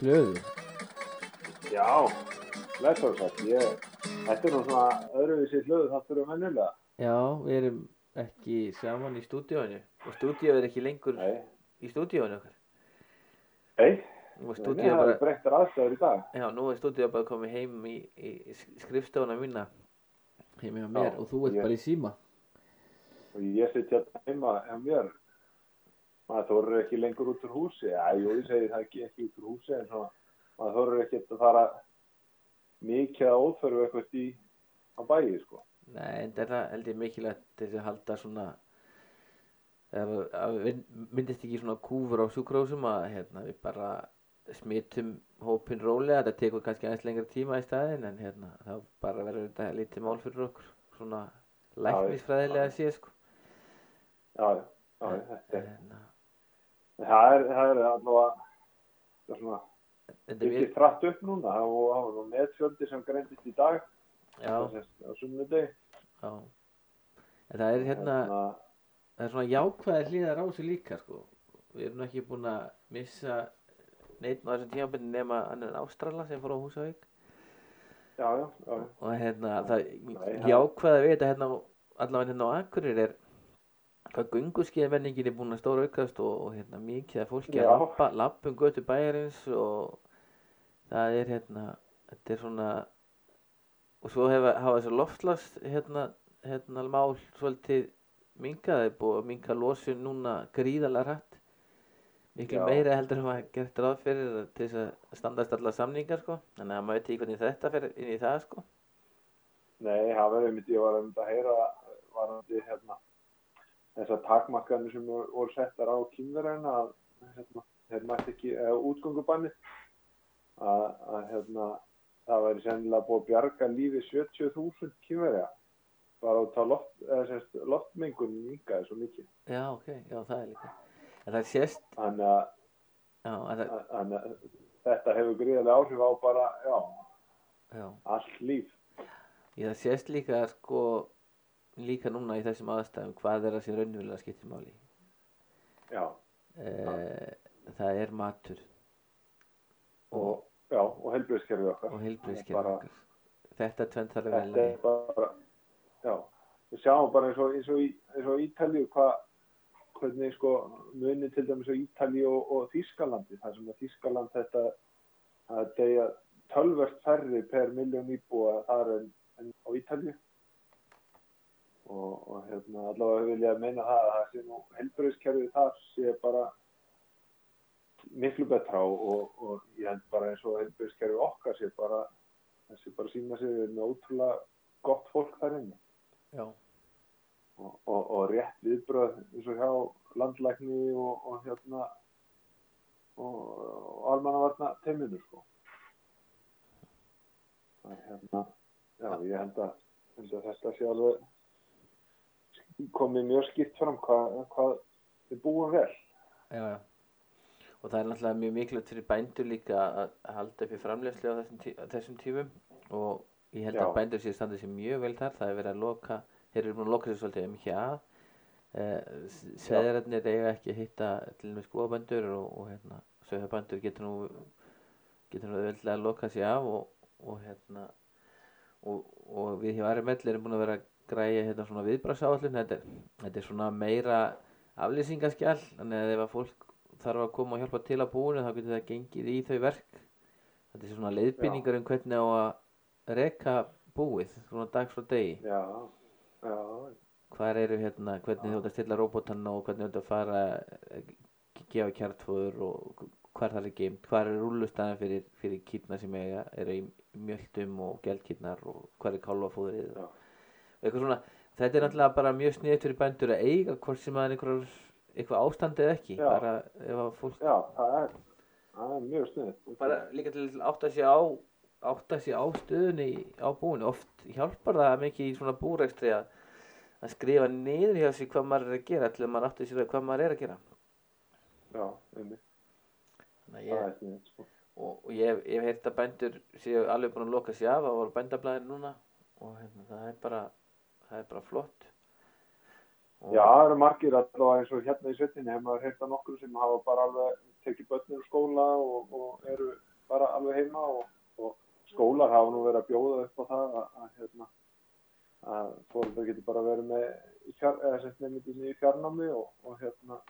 Í hlöðu. Já, ég, þetta er nú svona öðruvísi hlöðu þáttur um vennilega. Já, við erum ekki saman í stúdíóinu og stúdíó er ekki lengur Nei, í stúdíóinu okkar. nei, það er breyttar aðstæður í dag. já, nú er stúdíó bara komið heim í, í skrifstofuna mína heim hjá mér Já, og þú ert ég- bara í síma. Og ég sitt hérna heima hjá mér, maður þorur ekki lengur út úr húsi. Já, jú, ég segi það ekki, ekki út úr húsi, en svona, maður þorur ekki að fara mikið að óþörfu eitthvað í á bæi, sko. Nei, en þetta held ég mikilvægt til að halda svona að við myndist ekki svona kúfur á sjúkrósum að hérna, við bara smittum hópin rólega, þetta tekur kannski aðeins lengra tíma í staðin en hérna, þá bara verður þetta lítið mál fyrir okkur svona læknisfræðilega séð sko. Já, já, já, er, hérna, það er, það er allavega, það er svona, þetta er þratt upp núna, það var- það var nú netfjöldi sem greindist í dag, já, á sunnudegi. það er hérna það er svona jákvæðir hliðar á sig líka sko. við erum ekki búin að missa neitt á þessum tímabindin nema annan Ástrala sem fór á Húsavík. Já, já, og hérna það Nei, jákvæða við þetta hérna allavega hérna á Akureyri er hvað gunguskiða menningin er búin að stóra aukast og, og hérna mikið að fólki að lappa, lappum götu bæjarins og það er hérna þetta er svona og svo hefa, hafa þessu loftlags hérna, hérna mál svolítið er búið að minka losun núna gríðalega hratt. Miklu Já. meira heldur en maður gert ráð fyrir til þess að standast alla samningar sko. Þannig að maður veit ekki hvernig þetta fer inn í það sko. Nei, verður einmitt, ég var að heyra varandi hérna þessar takmarkanir sem voru settar á kynverðina að hérna, þeir mætti ekki, eða útgöngubannið. Að, að hérna það væri sennilega búið að bjarga lífi 70.000 kynverja bara út á loft, eða sérst, loftmengun mingaði svo mikið. Já ok, já það er líka. En það sést þannig að, já, að, að, þetta hefur gríðarlega áhrif á bara, já, já, allt líf. Ég það sést líka sko líka núna í þessum aðstæðum hvað er það sem raunverulega skiptir máli? Já, eh, það er matur. Og, já, og helbriðskerfið okkar. Og heilbriðskerf bara- okkar. Þetta tvent þarf að bara já, við sjáum bara eins og, eins og, eins og Ítalíu hvað hvernig sko munið til dæmis á Ítalíu og, og Þískalandi þar sem að Þískaland þetta að deyja tölvert færri per miljón íbúa þar en, en á Ítalíu og, og hérna allavega vil ég að meina það að það sé nú helbriðskerfið þar sé bara miklu betra og, og, ég held bara eins og helbriðskerfið okkar sé bara þessi bara sína sig við erum ótrúlega gott fólk þar inni. Já, og, og, rétt viðbröð eins og hjá landlækni og, hérna og almannavarna teiminu sko. Það er hérna já ég held að, held að þetta sé alveg komið mjög skýrt fram hvað, hvað við búum vel. Já, já. Og það er náttúrulega mjög mikilvægt fyrir bændur líka að halda upp í framlegslu á þessum, tí þessum tímum. Og ég held Já. að bændur séu standið sér mjög vel þar. Það er verið að loka, þeir eru búin að loka sér svolítið um að eh, seðararnir eiga ekki að hitta til með skóabændur og, og hérna sögðabændur getur nú getur nú auðvitað að loka sér af og, og hérna og, og við hjá RML erum búin að vera græja hérna svona viðbragsáallun þetta, þetta er svona meira aflýsingaskjall þannig að ef fólk þarf að koma og hjálpa til að búinu þá getur það gengið í þau verk. Þetta er svona leiðbynningar um hvernig á að reka búið svona dags frá degi. Já, já, hvar eru hérna, hvernig þú ert að stilla robotanna og hvernig þú ert að fara að gefa kjartfóður og hvar það er geimt, hvar er rúllustæðan fyrir, fyrir kýrna sem eiga, eru í mjöldum og gelkýrnar og hvar er kálfafóðrið Já. og þetta er náttúrulega bara mjög sniðt fyrir bændur að eiga hvort sem að er einhver, eitthvað ástand eða ekki Já. bara ef að fólk já, það er það er mjög sniðið bara líka til að átta sig á átta sig á stöðunni á búinu oft hjálpar það mikið í svona búrekstri að, að skrifa niður hjá sig hvað maður er að gera til að maður sér að hvað maður er að gera já, einmitt, að það ég, sko. og, og ég, hef- heyrt að bændur séu alveg búin að loka sig af það voru bændablaðir núna og hérna, það er bara það er bara flott. Og, Já, það eru margir allavega eins og hérna í sveitinni hefur maður heyrt að nokkur sem hafa bara alveg tekið börnir úr skóla og, og eru bara alveg heima og, og skólar hafa nú verið að bjóða upp á það að, að hérna að fólk getur bara verið með fjár, eða sem nefndinni í fjarnámi og, og hérna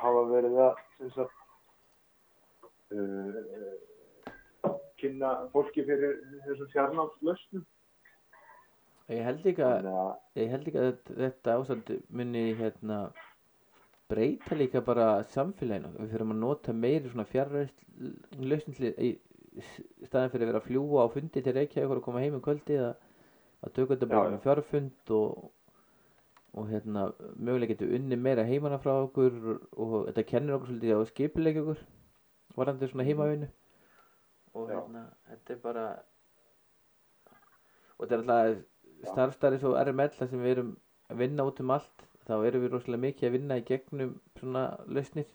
hafa verið að sagt uh, kynna fólki fyrir þessum fjarnámslausnum ég held þannig að að þetta- ástand muni hérna breyta líka bara samfélaginu. Við fyrir að nota meiri svona fjarlausn í staðin fyrir að vera að fljúa á fundi til Reykjavík og koma heim um kvöldi að, að tökum þetta bara með fjárfund og, og hérna mögulega getur unni meira heimanna frá okkur og, þetta kennir okkur svolítið á skipileg okkur varandi svona Mhm. heimavinnu. Og hérna þetta er bara og þetta er alltaf starfstæri svo RML þar sem við erum að vinna út um allt þá erum við rosalega mikið að vinna í gegnum svona lausnir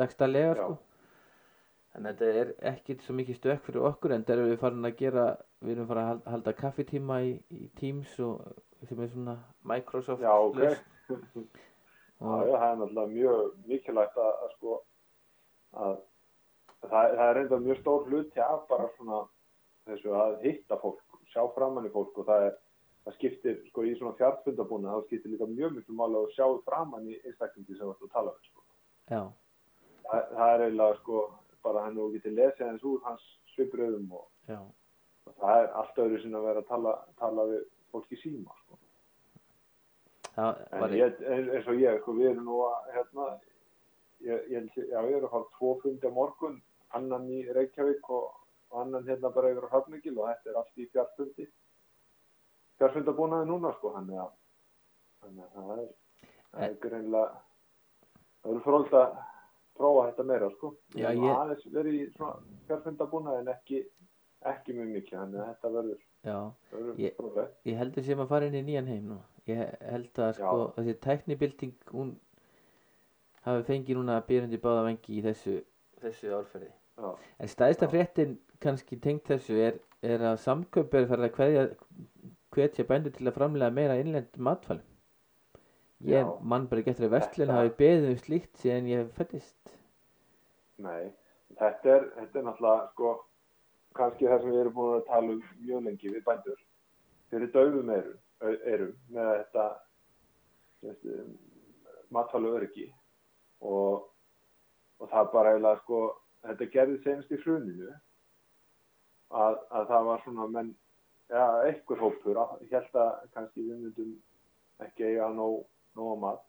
dagstælega Já. sko að þetta er ekkert svo mikið stökk fyrir okkur en það erum við farin að gera við erum farin að halda, kaffitíma í, í Teams og sem er svona Microsoft Já, ok. Já, það er náttúrulega mjög mikilvægt að, að sko að það, það er reynda mjög stór hluti af bara svona þessu að hitta fólk, sjá framann í fólk og það er, það skiptir sko í svona fjartfundabúna, það skiptir líka mjög miklu máli að sjá framann í einstaklingi sem þú ert að tala um sko. já, Það, það er eiginlega sko bara hann og getur lesið eins úr hans svipröðum og, og það er allt öðru sinna að vera að tala, tala við fólk í síma sko. það En var ég, eins eins og ég, sko, við erum nú að, hérna, ég, ég, já, ég er að fara tvo fundi á morgun, annan í Reykjavík og, og annan hérna bara yfir á Hafningil og þetta er allt í fjarfundi, fjarfundabúnaði núna, sko, þannig að, þannig að það er, það er greinlega, það eru fróld að prófa þetta meira, sko. Já, ég- aðeins verið í svona fjarfundabúnaði en ekki, ekki mjög mikið, þannig að þetta verður, verður Ég- ég held að sem að fara inn í nýjan heim nú ég held að sko Já. þessi tæknibilding hún hafi fengið núna byrjandi báða vengi í þessu þessu árferði Já, en stæðsta Já. fréttin kannski tengt þessu er, er að samköp er að hvetja, hvetja bændur til að framlega meira innlend matfæl ég Já. mann bara eftir að vestlun Þetta- hafi beðið um slíkt síðan ég fættist Nei, þetta er, þetta er náttúrulega sko, kannski það sem við erum búin að tala um mjög lengi við bændur. Þeir eru döfum erum, erum með þetta um, matfælu öryggi og, og það bara eiginlega sko, þetta gerði senast í hruninu að, að það var svona menn, ja, einhver hópur, ég held að kannski við myndum ekki eiga nóg, nóg mat.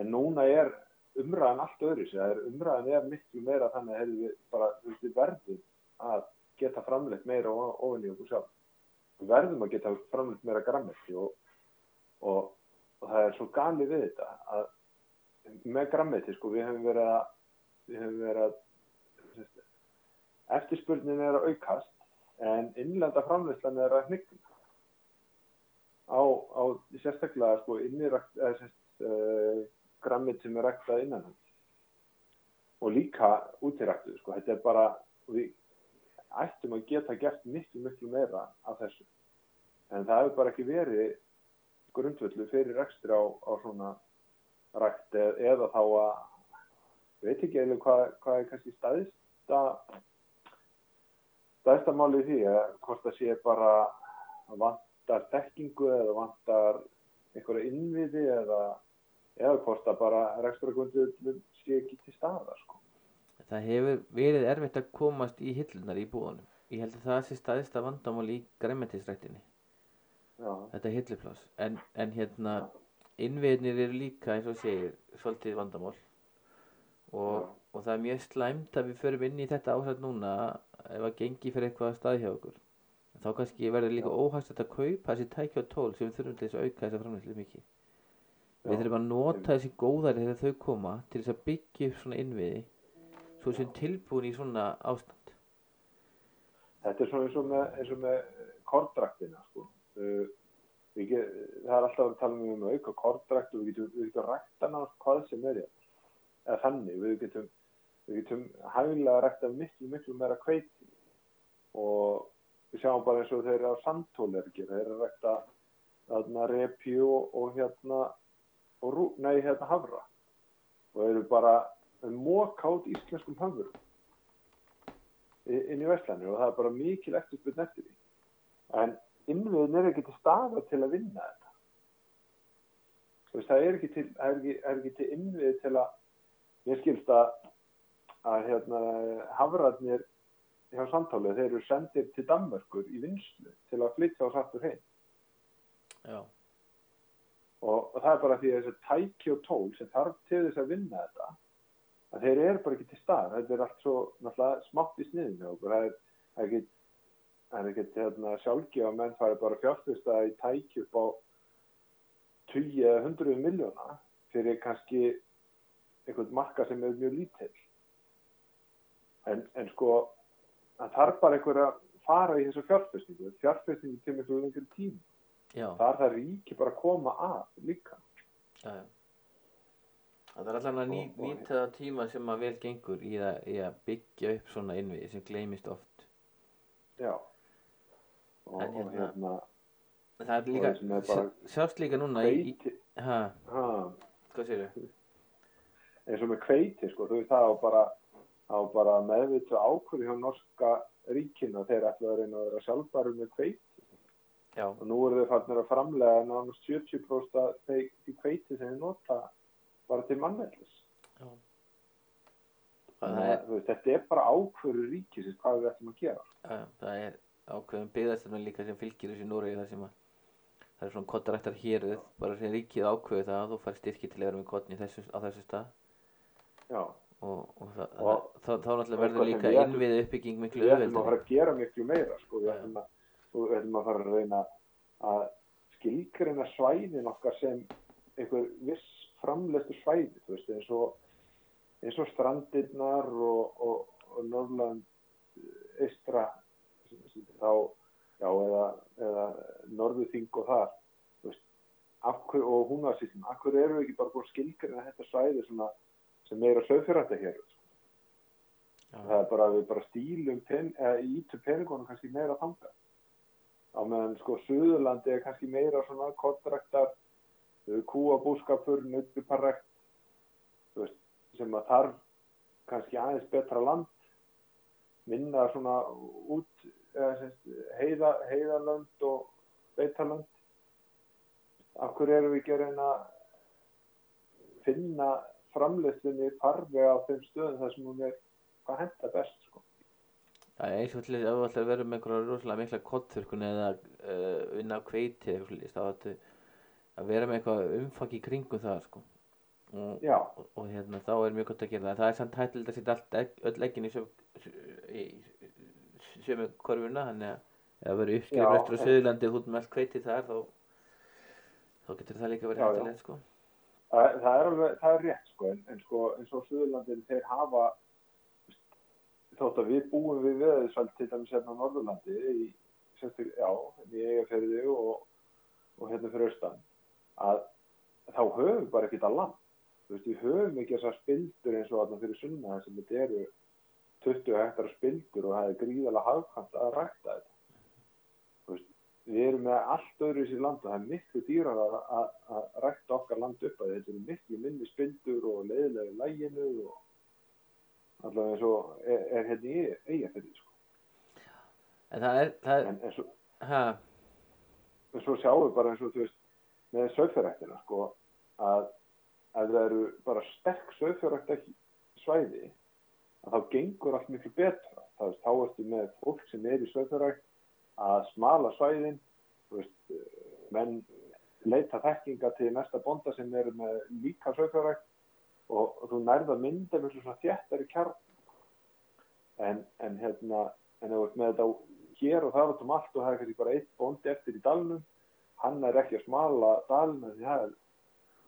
En núna er umræðan allt öðru sér, umræðan er miklu meira þannig að við bara, við verðum að geta framleitt meira o- ofan í okkur sjálf. Við verðum að geta framleitt meira grammetti og, og, og það er svo galið við þetta að með grammetti, sko, við hefum verið að, við hefum verið að, eftirspurnin er að aukast en innlenda framleyslan er að hnygna á, á sérstaklega, sko, innirakt, eða sérst, uh, grammit sem er ræktað innan hans og líka útiræktuð sko. þetta er bara við ættum að geta gert miklu miklu meira af þessu en það hefur bara ekki verið grundvöldu fyrir rekstri á, á svona rækt eð, eða þá að ég veit ekki eða hvað, hvað er kannski staðista staðista máli í því að hvort það sé bara að vantar þekkingu eða vantar einhverja innviði eða eða hvort að bara rekstragrundvöldum sé ekki til staðar sko. það hefur verið erfitt að komast í hillunar í búðunum. Ég held að það sé staðista vandamál í græmetisrættinni þetta hillupláss en, en hérna innviðnir eru líka eins og segir svolítið vandamál. Og, og það er mjög slæmt að við förum inn í þetta ásatt núna ef að gengi fyrir eitthvað að stað hjá okkur þá kannski verður líka óhægt að kaupa þessi tæki og tól sem við þurfum til þess að auka þessa framleyslu mikið. Við þurfum að nota þessi góðari þegar þau koma til þess að byggja upp svona innviði svo sem tilbúin í svona ástand. Þetta er svona eins og með, eins og með kortdraktina sko. uh, get, það er alltaf að tala um auka kortdrakt og við getum, við getum rækta náttúrulega hvað sem er hérna. eða þannig, við getum við getum hægilega rækta miklu, miklu meira kveiti og við sjáum bara eins og þeir eru á sandtólergir, þeir eru að rækta þarna repi og, og hérna og rú, nei, hérna hafra. Og eru bara móka út íslenskum hafur inn í Vestlandir og það er bara mikil eftir því. En innviðin er ekki til staða til að vinna þetta. Það er ekki til, til innvið til að ég skilst að, að hérna, hafraðnir hjá samtalið, þeir eru sendir til Danmörkur í vinslu til að flytja á sattur heim Já. Og, og það er bara því að þessi tæki og tól sem þarf til þess að vinna þetta að þeir eru bara ekki til stað þetta er allt svo náttúrulega smátt í sniðin hjá okkur. Það er, er ekki það er ekki hérna, sjálfgefa menn fari bara fjárfyrst að í tæki upp á 20-100 miljóna fyrir kannski einhvern marka sem er mjög lítill en, en sko það þarf bara einhver að fara í þessu fjárfyrstingu fjárfyrstingu til mjög lengur tím er það ríki bara að koma að líka. Já, já. Það er allan að ný, Og- og- nýta það tíma sem að vel gengur í að, í að byggja upp svona innviði sem gleymist oft. já. Og, En hérna- hérna Það er líka, er sjást líka núna í, í ha, ha, hvað séru? eins og með kveiti sko, þú veist það á bara, á bara meðvitu ákvörðu hjá norska ríkinu að þeir ætla að reyna að vera sjálfbæru með kveiti Já, og nú eru þau fannir að framlega nánast 70% af þeir kveiti sem þið nota bara til mannveldis já. Það er, veist, þetta er bara ákvörðu ríkisins hvað við ætlum að gera. Já, það er ákveðum byggðastöfnum líka sem fylgir þessu Núregi þar sem að það er svona kottarættar héruð, bara sem ríkið ákveðu það að þú fær styrki til að vera með þessu, á þessu stað. Já, og, og, það, Og- það, þá, náttúrulega verður líka innviði uppbygging miklu við ætlum að fara að gera miklu meira sko, við ætlum að, að fara að reyna að skilgreina svæðin okkar sem einhver viss framleistu svæði veist, eins og eins og strandirnar og, Norrland eistra þá, já, eða, eða Norðuþing og þú veist, hver, og húnvarsýslum af hverju erum við ekki bara skilgreina þetta svæði svona, sem meira sögfyrirrætta hér. Það Já, er bara að við bara stílum pen, ítum peningunum kannski meira þangað. Á meðan sko Suðurlandi er kannski meira svona kontraktar kúabúskapur, nöttuparrekt sem að þarf kannski aðeins betra land minna svona út heiða, heiðalönd og beitalönd. Af hverju erum við að reyna að finna framleiðslunni farvega á þeim stöðum þar sem hún er hvað henda best sko. Það er eins og þess að þú ætlar að vera með einhverja rosalega mikla kottþurkun eða uh, vinna á kveiti eða eitthvað ættu að vera með eitthvað umfang í kringum það sko. og, og, og hérna, þá er mjög gott að gera það það er samt hættilegt að setja allt, öll eggin í söm, í sömu korfuna þannig að það verður Já, uppskrifur eftir á þú ert með allt kveiti þar þá, þá getur það líka verið hættilegt sko. Það, það er alveg, það er rétt sko, en, en sko eins og Suðurlandin þeir hafa þótt að við búum við veðisvælt til dæmis hérna á Norðurlandi í, sérstak, já, í Eyjafjörði og, og hérna fyrir austan að þá höfum bara ekkert að land þú veist, við höfum ekki þessar spildur eins og þarna fyrir sunna sem þetta eru 20 hektar spildur og það er gríðalega hafkvæmt að rækta þetta við erum með allt öðru í sér land og það er miklu dýrar að, að, að rækta okkar land upp að þetta eru miklu minni spildur og leiðilega í læginu og allavega eins og er, er hérna í eigafyrði sko. en það er, það en, en, svo, en svo sjáum við bara eins og veist með sögfjörræktina sko að ef það eru bara sterk sögfjörrækta svæði að þá gengur allt miklu betra þá ertu með fólk sem er í sögfjörrækt að smala svæðin veist, menn leita þekkinga til næsta bonda sem er með líka sögfjörrækt og, og þú nærða mynda með svona þjættari kjarn. En, en hérna en þú ert með þetta hér og þar um allt og það er kannski bara eitt bondi eftir í dalnum hann er ekki að smala dalna því það er,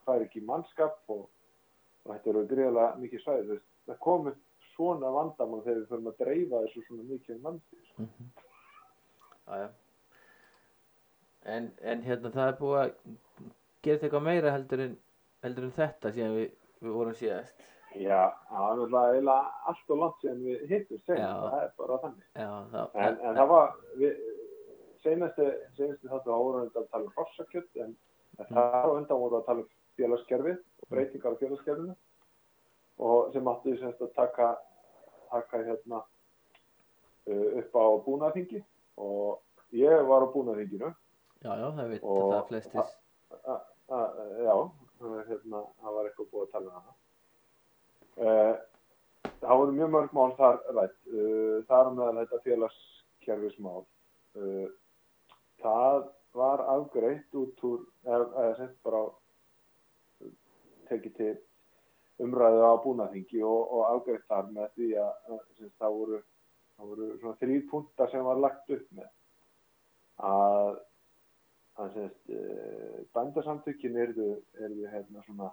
það er ekki mannskap og, og þetta eru greiðlega mikið svæði veist, það komið svona vandamál þegar við förum að dreifa þessu svona mikið um sko. Já. En, en hérna það er búið að gera eitthvað meira heldur en, heldur en þetta síðan við, við vorum síðast. Já, það er náttúrulega allt og langt sem við hittum senast, það er bara þannig. Já, það, en, en það var við, senasti, senasti þáttu ára að tala um hrossakjött en, en það var undan voru að tala um félagskerfið og breytingar á félagskerfinu. Og sem áttu semst að taka, taka hérna uh, upp á búnaðingi og ég var á búnaðinginu Já, já, það veit Og- það flestis. já, það er hérna, það var eitthvað búið að tala um hana. Uh, það voru mjög mörg mál þar rætt uh, þar meðal þetta félagskerfismál. Uh, það var afgreitt út úr eða, sett bara tekið til umræðu á búnaðingi og, og afgreitt þar með því að, að sem, það voru, það voru svona þrýr punta sem var lagt upp með. Að að semst uh, bændasamtökin erðu, erðu hérna svona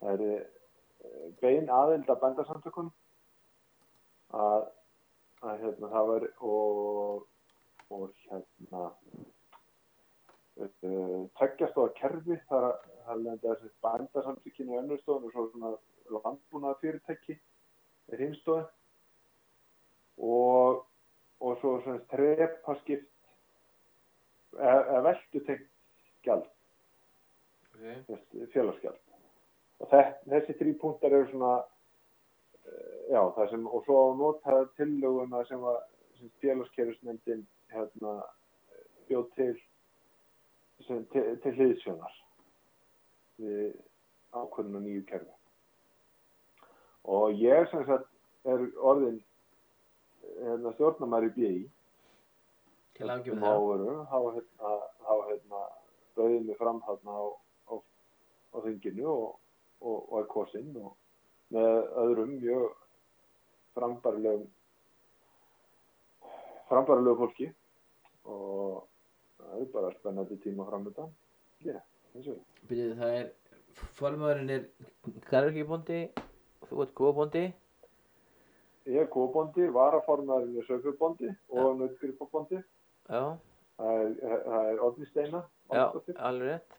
það eru uh, bein aðild að bændasamtökunum. Að, að hérna það var og, og hérna tveggjastóða kerfi. Þar að það er lenda þessi bændasamtökin í önnur stofun og svo svona landbúnaða fyrirtæki er hinstóð og og svo svona trepa skipt eða veldu tengt gjald, Okay. félagsgjald. Og þe þessi þrý punktar eru svona uh, já, það sem og svo að nota tillöguna sem að sem félagskerfisnefndin hérna bjóð til sem, til, til hliðsjónar við ákvörðun og nýju kerfi. Og ég sem sagt er orðin hérna, stjórnamæri BI Til að sem það. hafa hérna, hafa hérna bauðið mig fram hérna á, á, á þinginu og, og, og er kosinn og með öðrum mjög frambarilegum frambarilegum fólki og það er bara spennandi tíma framöndan yeah, það er, formöðurinn er garðurkjöbóndi, þú ert góðbóndi. Ég er kóbóndi, varaformaðurinn er sögurbondi og nautgripabóndi. Það er, Odni Steina já, alveg rétt.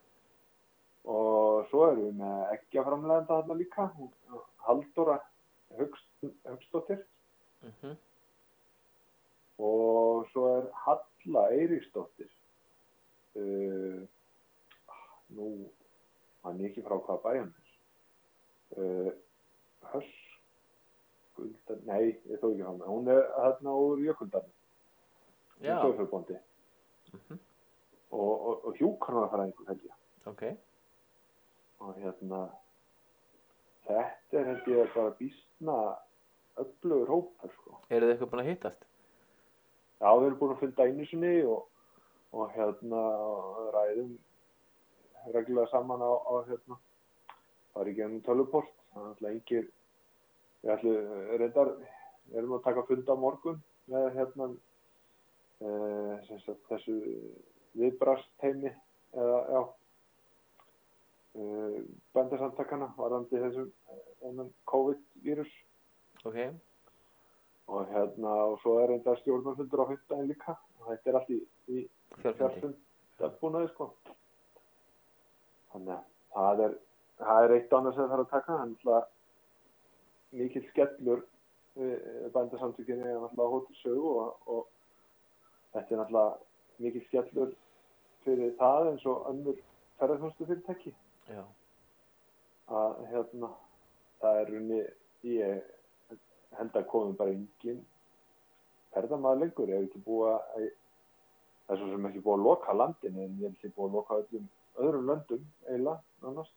og svo erum við með eggjaframlegenda þarna líka hún- Halldóra Hugst- Hugstóttir Mm og svo er Halla Eiríksdóttir. Uh, nú hann er ekki frá hvaða bæjan uh, Höskuldar nei, ég þó ekki hann hún er þarna úr Jökuldarni Já, Sjófjörbondi Mhm. og, og, og hjúkarnarfræðingur held ég ok. og hérna þetta er held ég bara býstna öflugur hópar sko. Eru þið eitthvað búin að hittast? já við erum búin að funda einu sinni og, og hérna ræðum reglulega saman á, á hérna það er ekki ennum tölvuport það er alltaf engir við ætlum reyndar erum að taka funda á morgun með hérna uh, sagt, þessu viðbrast heimi eða já uh, bændarsamtakana varandi þessum COVID-vírus. Ok, og hérna og svo er enda stjórnarfundur á fyrstæðin líka. Og þetta er allt í, í fjárfundi. fjárfund aðbúnaði sko. Þannig að það er það er eitt annars sem það þarf að taka hann er mikill skellur við bændasamtökinni er náttúrulega hótelsögu og, og þetta er náttúrulega mikill skellur fyrir það eins og önnur ferðarþjónustu fyrirtæki að hérna það er runni ég held að komum bara engin ferðamaður lengur. Ég hef ekki búið að svo sem ekki búið að loka landinu en ég hef ekki búið að loka öllum öðrum löndum eiginlega nánast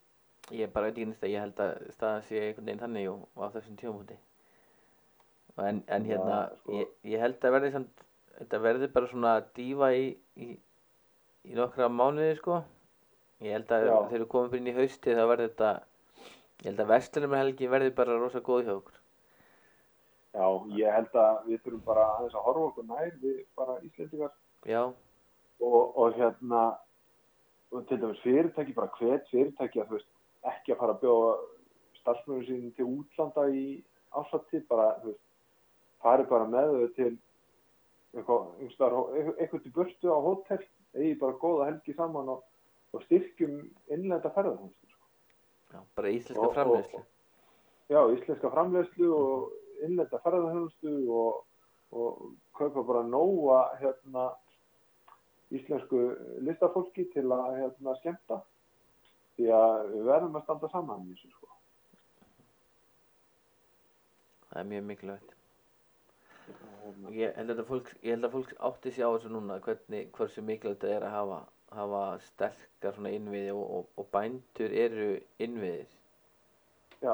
ég bara veit ekki nýtt að ég held að staðan sé einhvern veginn þannig og, á þessum tímapunkti. En, en hérna, sko. ég, ég held að verði samt, þetta verði bara svona dífa í, í, í nokkra mánuði sko. Ég held að Já. þegar við komum inn í hausti þá verði þetta, ég held að vestlunum helgi verði bara rosa góð hjá okkur. já, ég held að við þurfum bara aðeins að horfa okkur nær við bara Íslendingar og, og hérna og til dæmis fyrirtæki, bara hvet fyrirtæki að þú veist, ekki að fara að bjóða starfsmöður sín til útlanda í ásattíð, bara þú veist, fari bara með þau til eitthvað, til burtu á hótel, eigi bara góða helgi saman og, og styrkjum innlenda ferðarþjónustu. Sko. já, bara íslenska Og- og- framleiðslu. Já, íslenska framleiðslu og innlenda ferðarþjónustu og, og kaupa bara nóga hérna, íslensku listafólki til að hérna, skemmta því að við verðum að standa saman í þessu sko. það er mjög mikilvægt Hérna, ég held að fólk, ég held að fólk átti sig á þessu núna hvernig, hversu mikilvægt það er að hafa, hafa sterkar svona innviði og, og, og bændur eru innviðir já,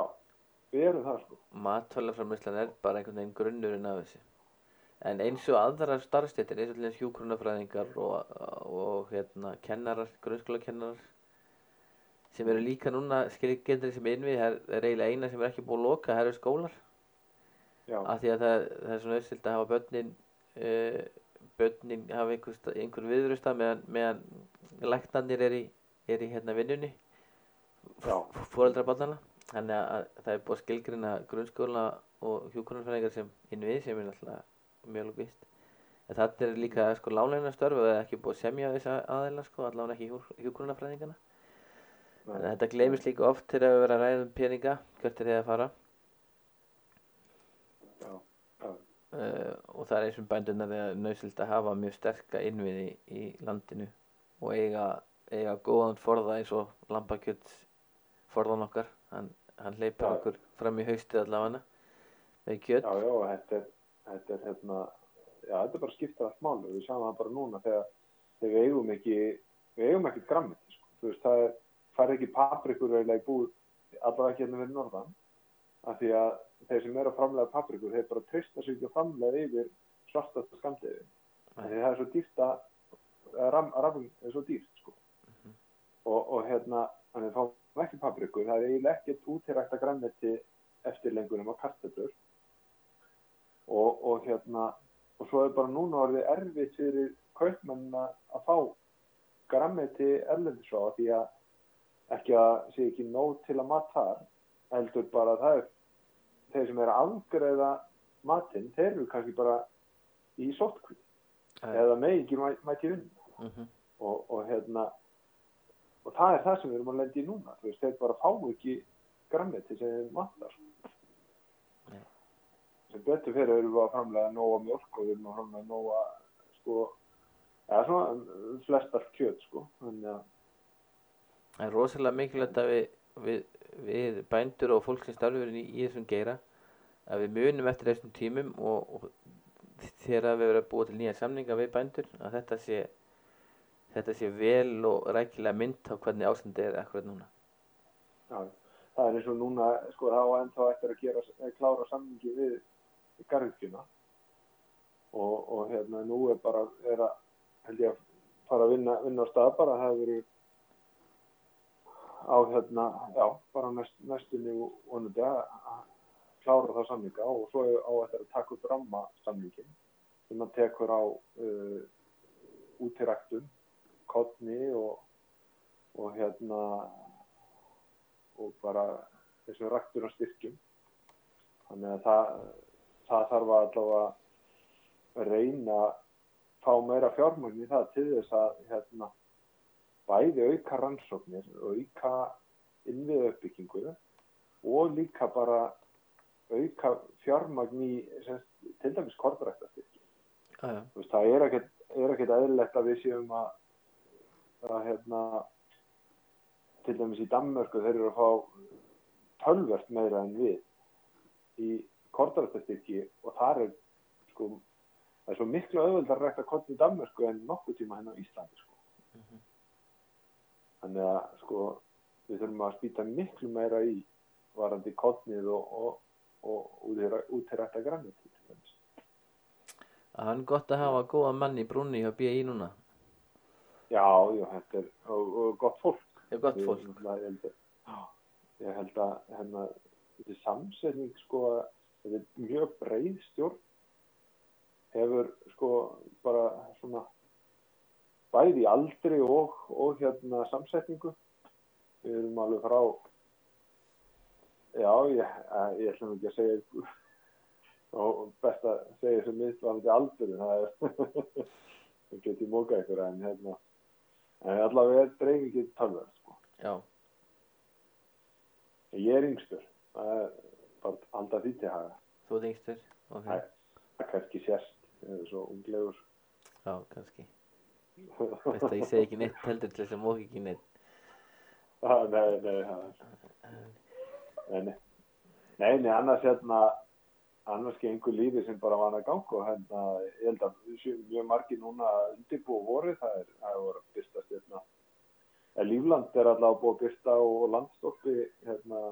við erum það sko. matvælaframleyslan er bara einhvern veginn grunnurinn af þessu en eins og aðrar starfstéttir eins og hjúkrunafræðingar og, og hérna kennarar, grunnskólakennarar sem eru líka núna skilgendur sem innvið, það er, eiginlega eina sem er ekki búið að loka, það eru skólar. Já, af því að það, það er svona auðvilt að hafa börnin uh, börnin hafa einhver, einhver viðrusta meðan, meðan læknarnir er í, er í hérna vinnunni já, fóreldra barnana þannig að, að það er búið að skilgrina grunnskóla og hjúkrunarfræðingar sem innvið sem er náttúrulega mjög lókist en það er líka sko láleina störf og það er ekki búið að semja þessa aðeila sko allavega ekki nei, en þetta gleymist líka oft þegar við verðum að ræða um peninga hvert er þið að fara. Já, já, uh, og það er eins og bændunar er nöðsilt að hafa mjög sterka innviði í landinu og eiga, eiga góðan forða eins og lambakjöld forðan okkar. Hann, hann leipur Já. okkur fram í haustið allavega með kjöt. Já, já, þetta er, þetta er hérna, já, þetta er bara skiptir allt máli. Og við sjáum það bara núna þegar, þegar við eigum ekki, við eigum ekki grammiti, sko, þú veist, það er, fær ekki paprikur eiginlega í búð, allavega ekki hérna við norðan, af því að þeir sem eru að framlega paprikur, þeir bara treysta sig ekki að framlega yfir svartasta skamdegi, það er svo dýrt að, rafn er svo dýrt, sko, og, og hérna, þannig að fáum ekki paprikur, það er eiginlega ekkert útirækta grammiti eftir lengur um að kartöflur, og, og hérna og svo er bara núna orðið erfitt fyrir kaupmenn að fá grammiti erlendis á því að ekki að sé ekki nóg til að mat þar heldur bara að það er þeir sem eru að afgreða matinn, þeir eru kannski bara í sótkví Já. eða með ekki mæ- mæti vinn mm -hmm. og, og hérna og það er það sem við erum að lendi í núna veist, þeir bara fá ekki grammiti sem þeir vantar Nei. sem betur fyrir erum við að framlega nóga mjölk og við erum að framlega nóga sko, eða svona um, flest allt kjöt sko þannig að það er rosalega mikilvægt að við, við, við bændur og fólk sem starfur í, í þessum geira að við munum eftir þessum tímum og, og þegar við verðum að búa til nýja samninga við bændur að þetta sé þetta sé vel og rækilega mynd á hvernig ástandi er akkurat núna. Já, það er eins og núna sko þá ennþá eftir að gera klára samningi við garðkjuna og, og hérna nú er bara er að held ég að fara að vinna, vinna á stað bara það hefur verið á hérna, já, bara næst, næstunni vonandi að klára þá samninga og svo á eftir að taka upp ramma samningin sem að tekur á uh, útiræktum, kottni og, og hérna og bara þessum ræktur og styrkjum. Þannig að það, það þarf að allavega reyna að fá meira fjármagn í það til þess að hérna, bæði auka rannsóknir auka innviða uppbyggingu og líka bara auka fjármagn í til dæmis kortræktastyrki. Þú Veist, það er ekkert, er eðlilegt að við séum að, að hérna, til dæmis í Danmörku þeir eru að fá tölvert meira en við í kortræktastyrki og þar er sko, það er svo miklu auðvöld að rækta kort í Danmörku en nokkuð tíma hérna á Íslandi sko. Mhm. Þannig að sko við þurfum að spýta miklu meira í varandi kottnið og, og, og grannið til dæmis. það er gott að hafa góða mann í brúnni hjá BI núna Já, já, þetta er og, og gott fólk. er gott Ég- fólk náttúrulega, Ég held að, já, ég held að hérna, þessi samsetning sko, þetta er mjög breið stjórn hefur sko bara svona bæði í aldri og, og hérna samsetningu. Við erum alveg frá já, ég, ég ætlum ekki að segja og best að segja sem mitt var þetta aldur það er það geti mókað ykkur en hérna en allavega er dreifingin tölverð sko. já, ég er yngstur. Það er bara að halda því til haga. Þú ert yngstur? Ok, Nei. það kannski sérst það er svo unglegur. Já, kannski Veist að ég segi ekki neitt heldur til þess að mók ekki neitt Ah, nei, nei, nei, nei, nei, annars hérna, annars gengur lífið sem bara van að ganga og hérna, ég held að mjög margir núna að undirbúa vorið, það er, það er voru að byrstast hérna, eða Lífland er allavega búið að byrsta og landstoppi hérna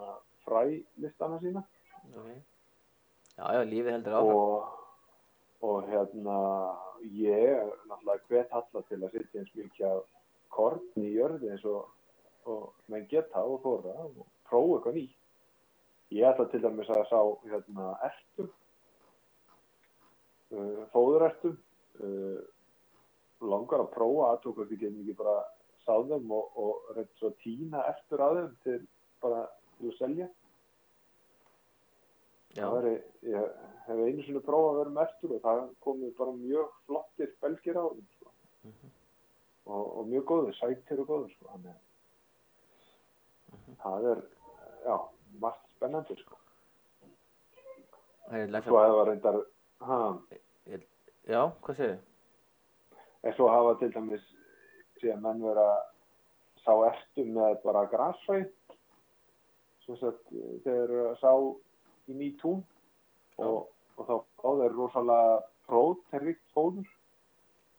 frælistana sína. Okay. Já, já, lífið heldur áfram. Og, og hérna ég náttúrulega hvet alla til að setja eins mikið af korn í jörði eins og, og menn geta og þóra og prófa eitthvað nýtt. Ég ætla til dæmis að sá hérna ertum, uh, fóðurertum, uh, langar að prófa að tók að við getum ekki bara sáð þeim og, og reynd svo að tína eftir að þeim til bara til að selja. Það væri, ég hef einu sinni prófað að vera með ertur og það komið bara mjög flottir belgir á þeim sko. Mhm. og, og mjög góður, sætir og góður sko. þannig að það er, já, margt spennandi sko. það er lægt Svo hafa reyndar, ha, Já, hvað segir en svo hafa til dæmis síðan menn vera sá ertu með bara grasfæ sem sagt þeir að sá í tún og, og þá þeir rosalega prótenrikt fóður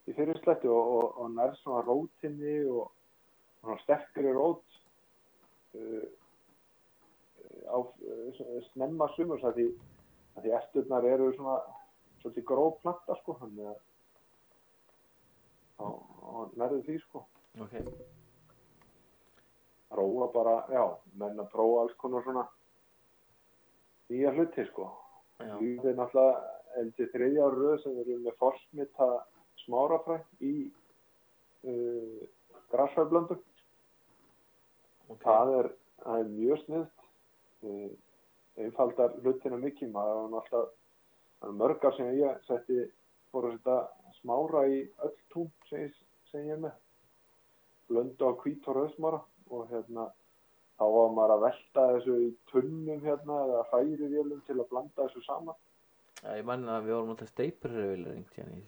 í fyrirslætti og, og, og nær svona rótinni og svona sterkri rót uh, á uh, snemma sumurs að því, því erturnar eru svona svolítið gróf planta sko þannig að og nærðu því sko. Ok, prófa bara, já, menn að prófa alls konar svona nýja hluti sko Við erum náttúrulega eldi þriðja ára röð sem við erum með forsmita smárafræ í uh, grasfæblöndum. ok Það, er, það er mjög sniðt. Uh, einfaldar hlutina mikið. Maður það er mörgar sem ég setti fór að setja smára í öll tún sem ég, sem ég er með. Blöndu á hvít og rauðsmára og hérna þá var maður að velta þessu í tunnum hérna eða færi vélum til að blanda þessu saman. Já, ég mann að við vorum alltaf steipurröðvilega ringt hérna í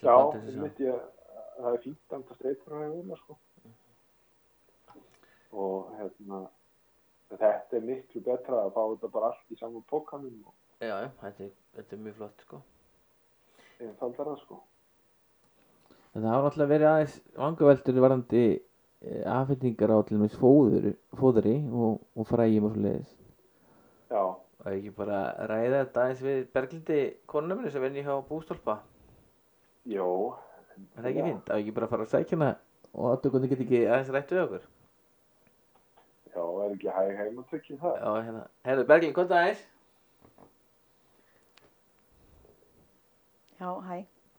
til Já, að banda þessu einmitt ég, það er fínt að það að hefur sko. Og hérna, þetta er miklu betra að fá þetta bara allt í saman pókanum og Já, já, þetta er, þetta er mjög flott sko einfaldara sko. Það hafa náttúrulega verið aðeins vangaveltur varandi eh, afhendingar á til dæmis fóður, fóðri og, og frægjum og svo leiðis Já, og ekki bara ræða þetta aðeins við Berglindi konuminu sem venni hjá bústólpa jó. Er það ekki fínt? Það ekki bara að fara að sækja hana og aðtökunni get ekki aðeins rætt við okkur Já, er ekki hæg heim að tekja það? Já, hérna, herðu Berglind, hvað það aðeins? Já, hæ.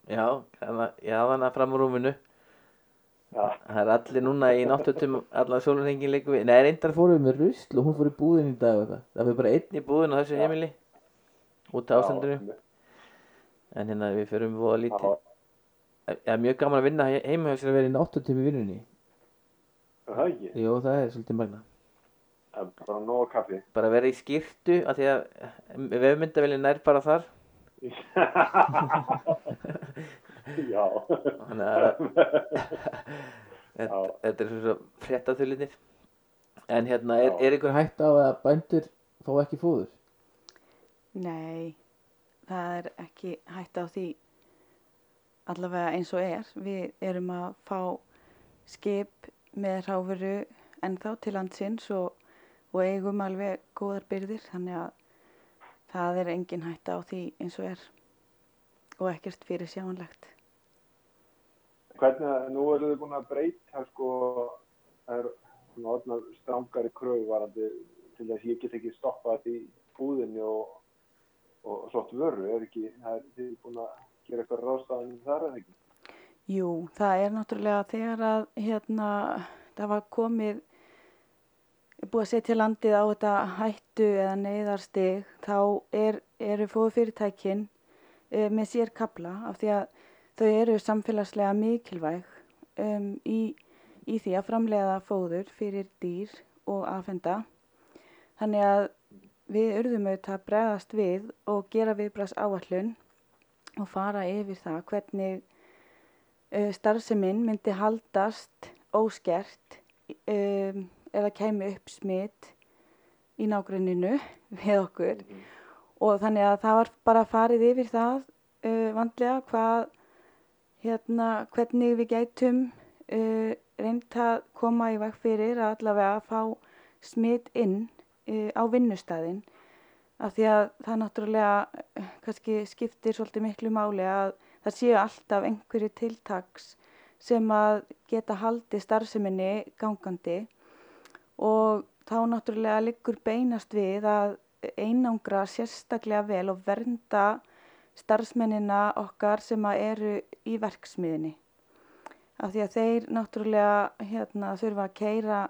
Já, hérna, ég hafa hana fram úr rúminu Það er allir núna í náttutum allan sólurhengin leikum við. Nei, reyndar fórum við með rusl og hún fór í búðin í dag Það fyrir bara einn í búðin á þessu heimili út af ástandinu. einmitt. En hérna við förum voða Það lítið. Það er mjög gaman að vinna he- heima sér að vera í náttutum í vinnunni. Er það ekki, Jú, það er svolítið magna er bara nóg kaffi. Bara vera í skýrtu að vefmyndavelin nær bara þar Já, Þannig að þetta, er svo fréttaþulinir En hérna, er, er einhver hætt á að bændur fá ekki fóður? Nei, það er ekki hætt á því allavega eins og er. Við erum að fá skip með ráfuru ennþá til landsins og, og eigum alveg góðar byrðir. Þannig að það er engin hætt á því eins og er og ekkert fyrir sjáanlegt. hvernig, nú eru þið búin að breyta sko, er svona orðnar strangari kröfu varandi til þess að ég get ekki stoppað í búðinni og, og svott vöru, er ekki, það er þið búin að gera eitthvað ráðstafan þar eða ekki? Jú, það er náttúrulega þegar að hérna, það var komið búið að setja landið á þetta hættu eða neyðarstig þá er, eru fóðfyrirtækin e, með sér kabla af því að þau eru samfélagslega mikilvæg um, í, í því að framleiða fóður fyrir dýr og aðfenda. Þannig að við urðum auðvitað að bregðast við og gera viðbras áallun og fara yfir það hvernig uh, starfseminn myndi haldast óskert um, eða kæmi upp smitt í nágruninu við okkur Mhm. Og þannig að það var bara farið yfir það uh, vandlega hvað hérna hvernig við gætum uh, reynd að koma í veg fyrir að allavega fá smitt inn uh, á vinnustæðin af því að það náttúrulega uh, kannski skiptir svolítið miklu máli að það séu alltaf einhverju tiltaks sem að geta haldið starfseminni gangandi. Og þá náttúrulega liggur beinast við að einangra sérstaklega vel og vernda starfsmennina okkar sem eru í verksmiðinni. Af því að þeir náttúrulega hérna, þurfa að keira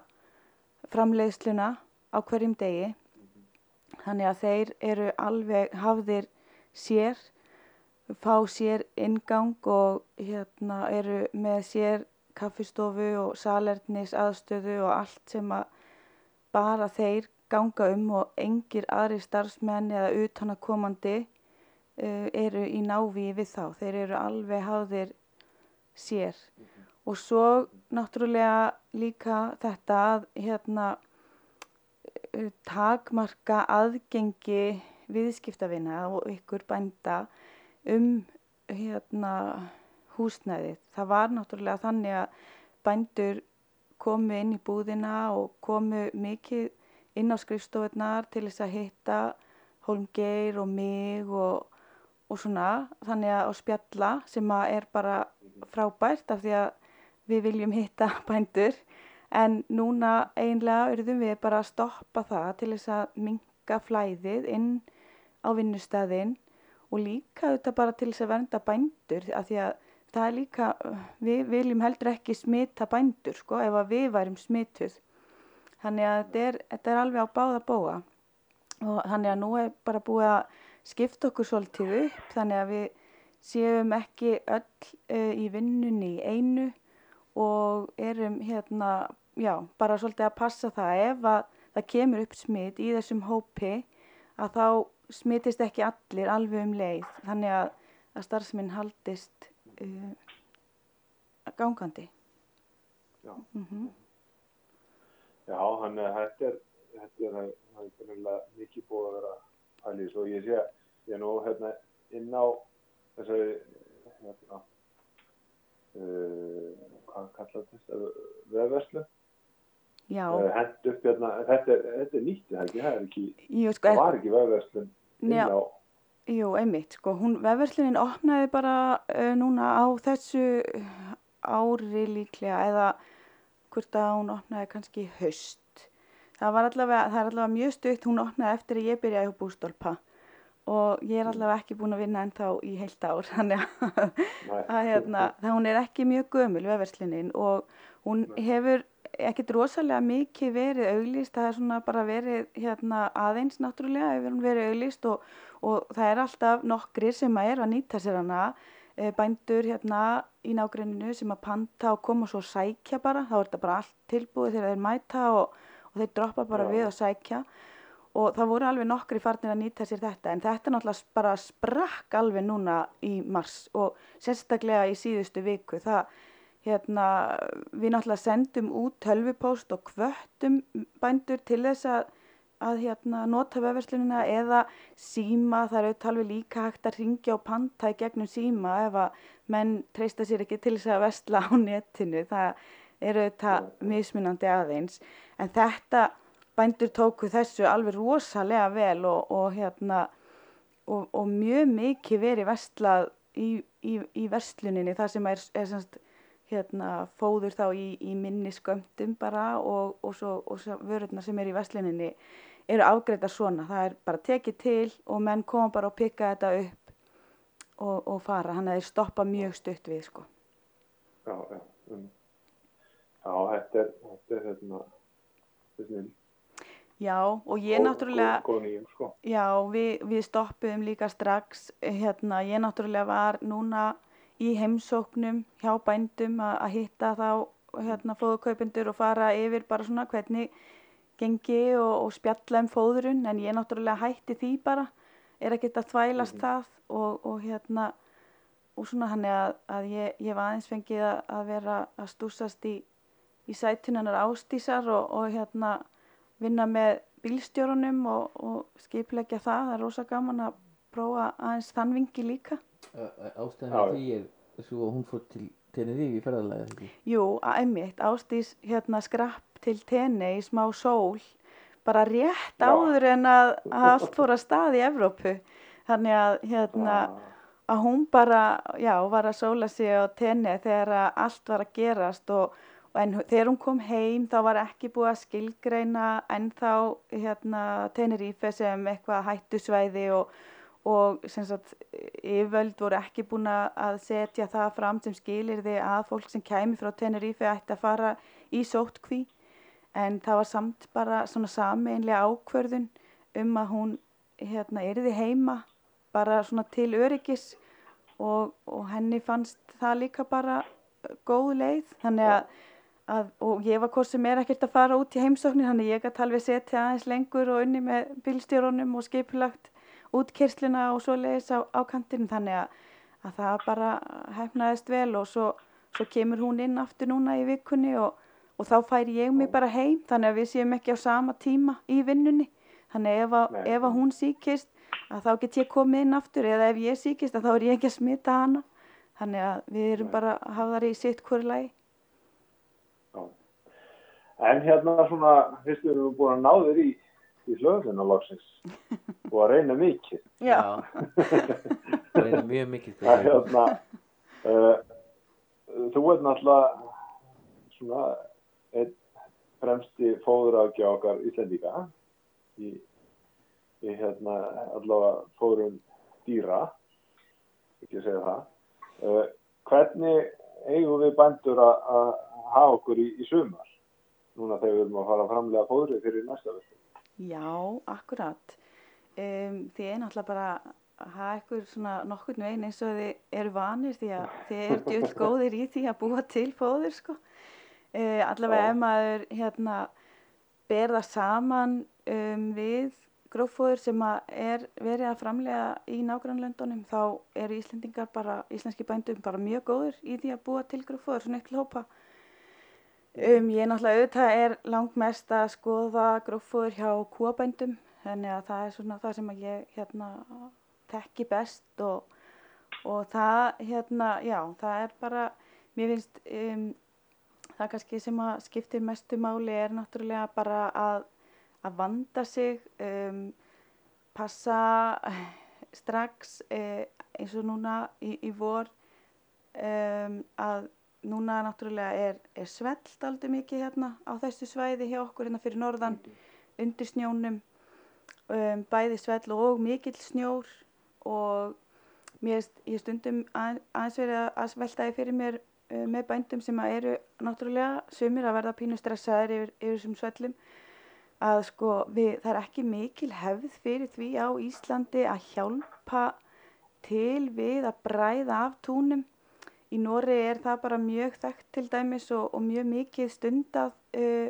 framleiðsluna á hverjum degi. Þannig að þeir eru alveg hafðir sér, fá sér ingang og hérna, eru með sér kaffistofu og salernis aðstöðu og allt sem bara þeir ganga um og engir aðri starfsmenn eða utanakomandi uh, eru í návi við þá. Þeir eru alveg háðir sér. Og svo náttúrulega líka þetta að hérna, uh, takmarka aðgengi viðskiptavina og ykkur bænda um hérna, húsnæðið. Það var náttúrulega þannig að bændur komu inn í búðina og komu mikið inn á skrifstofunar til þess að hitta Holmgeir og mig og, og svona þannig að spjalla sem að er bara frábært af því að við viljum hitta bændur en núna einlega eruðum við bara að stoppa það til þess að minga flæðið inn á vinnustæðin og líka auðvitað bara til þess að vernda bændur af því að það er líka, við viljum heldur ekki smita bændur sko ef að við værum smituð. Þannig að þetta er, þetta er alveg á báða bóa og þannig að nú er bara búið að skipta okkur svolítið upp þannig að við séum ekki öll uh, í vinnunni í einu og erum hérna, já, bara svolítið að passa það ef að það kemur upp smit í þessum hópi að þá smitist ekki allir alveg um leið þannig að, að starfsminn haldist uh, gangandi. Já. Mm Já, þannig að þetta er, þetta er, það er greinlega mikið búið að vera pælís og ég sé að ég er nú hérna inn á þessari, hérna, uh, hvað kallar þetta, vefverslu, Já, uh, hend upp hérna, þetta er, þetta er nýtt, það er ekki, jú, sko, það var ekki vefverslun inn á, Jú, einmitt, sko, hún, vefverslunin opnaði bara uh, núna á þessu ári líklega eða hvort að hún opnaði kannski í haust. Það var allavega, það er allavega mjög stutt, hún opnaði eftir að ég byrjaði hjá Bústólpa. Og ég er allavega ekki búin að vinna ennþá í heilt ár, þannig að, að hérna, það hún er ekki mjög gömul vefverslunin og hún hefur ekkert rosalega mikið verið auglýst, það er svona bara verið hérna aðeins náttúrulega hefur hún verið auglýst og, og það er alltaf nokkrir sem að er að nýta sér hana bændur hérna í nágrenninu sem að panta og koma svo að sækja bara, þá er þetta bara allt tilbúið þegar þeir mæta og, og þeir droppa bara Já. við og sækja. Og það voru alveg nokkri farnir að nýta sér þetta. En þetta náttúrulega bara sprakk alveg núna í mars og sérstaklega í síðustu viku. Það hérna við náttúrulega sendum út tölvupóst og kvöttum bændur til þess að að hérna nota vefverslunina eða síma, það er auðvitað alveg líka hægt að ringja og panta í gegnum síma ef að menn treysta sér ekki til þess að vesla á netinu, það er auðvitað mismunandi aðeins. En þetta bændur tóku þessu alveg rosalega vel og, og hérna og, og mjög mikið verið vestlað í, í, í versluninni. Það sem er, er semst hérna fóður þá í, í minni skömmtum bara og, og svo, svo vörurnar sem er í versluninni eru afgreitar svona, það er bara tekið til og menn koma bara og pikka þetta upp og, og fara, hann að þeir stoppa mjög stutt við sko. já, um, já, þetta er, þetta er, hérna, snill. Já, og ég náttúrulega, Góð, góð nýjum, sko. já, við, við stoppuðum líka strax, hérna, ég náttúrulega var núna í heimsóknum hjá bændum að, hitta þá, hérna, fóðukaupendur og fara yfir bara svona hvernig gengi og, og spjalla um fóðurinn, en ég náttúrulega hætti því bara, er ekkert að þvælast það og, og hérna, og svona hann að, að ég, ég var aðeins fengið að, að vera að stúsast í í sætun hennar ástísar og, og hérna vinna með bílstjórunum og, og skipleggja það. Það er rosa gaman að prófa aðeins þann vingi líka. Ástæðan því er svo að hún fór til Tenerife í ekki? Jú, einmitt, Ástís hérna skrapp til tenni í smá sól, bara rétt Já. áður en að, að allt fór að stað í Evrópu. Þannig að hérna, að hún bara, já, var að sóla sig á tenni þegar allt var að gerast og, og en þegar hún kom heim þá var ekki búið að skilgreina ennþá hérna Tenerife sem eitthvað hættusvæði og, og sagt yfirvöld voru ekki búin að setja það fram sem skilirði að fólk sem kæmi frá Tenerife ætti að fara í sótkví en það var samt bara svona sameinlega ákvörðun um að hún hérna yrði heima bara svona til öryggis og, og henni fannst það líka bara góð leið. Þannig að, að og ég var hvort sem er ekkert að fara út í heimsóknir þannig ég gæti alveg setja aðeins lengur og unni með bílstjórunum og skipulagt útkersluna og svoleiðis á, á kantinu þannig að, að það bara hefnaðist vel og svo, svo kemur hún inn aftur núna í vikunni og, og þá færi ég mig bara heim þannig að við séum ekki á sama tíma í vinnunni þannig ef, að, Nei. ef að hún síkist að þá get ég komið inn aftur eða ef ég síkist að þá er ég ekki að smita hana þannig að við erum Nei. bara að hafa þar í sitt hverju lagi Já. En hérna svona, fyrst við erum búin að ná þér í, í hlöðuna loksins og að reyna mikið. Já, Reyna mjög mikið. Það er hérna, uh, þú ert náttúrulega svona einn fremsti fóðurafgjá okkar Íslendinga í, í hérna allavega fóðurum dýra, ekki að segja það. Uh, hvernig eigum við bændur að hafa okkur í, í sumar? Núna þegar við erum að fara framlega fóðri fyrir næsta völdu. já, akkurat um, þið er náttúrulega bara að hafa ykkur svona nokkurn veginn eins og þið eru vanir því að þið eru djöld góðir í því að búa til fóður sko uh, allavega ef maður hérna ber það saman um, við gróffóður sem er verið að framlega í nágrannlöndunum þá eru Íslendingar bara, íslenski bændum bara mjög góður í því að búa til gróffóður svona til hópa. Um, ég er náttúrulega auðvitað er langmest að skoða gróffóður hjá kúabændum þannig að það er svona það sem ég hérna tekki best og, og það hérna, já, það er bara, mér finnst um, það kannski sem að skiptir mestu máli er náttúrulega bara að, að vanda sig, um, passa strax eh, eins og núna í, í vor um, að núna náttúrulega er, er svell aldrei mikið hérna á þessu svæði hjá okkur hérna fyrir norðan undir snjónum um, bæði svell og mikill snjór og mér ég stundum að, aðeins verið að- að velta því fyrir mér með bændum sem að eru náttúrulega sumir að verða pínu stressaðir yfir, yfir þessum svellum að sko við, það er ekki mikil hefð fyrir því á Íslandi að hjálpa til við að bræða af túnum. Í Nóri er það bara mjög þekkt til dæmis og, og mjög mikið stundað uh,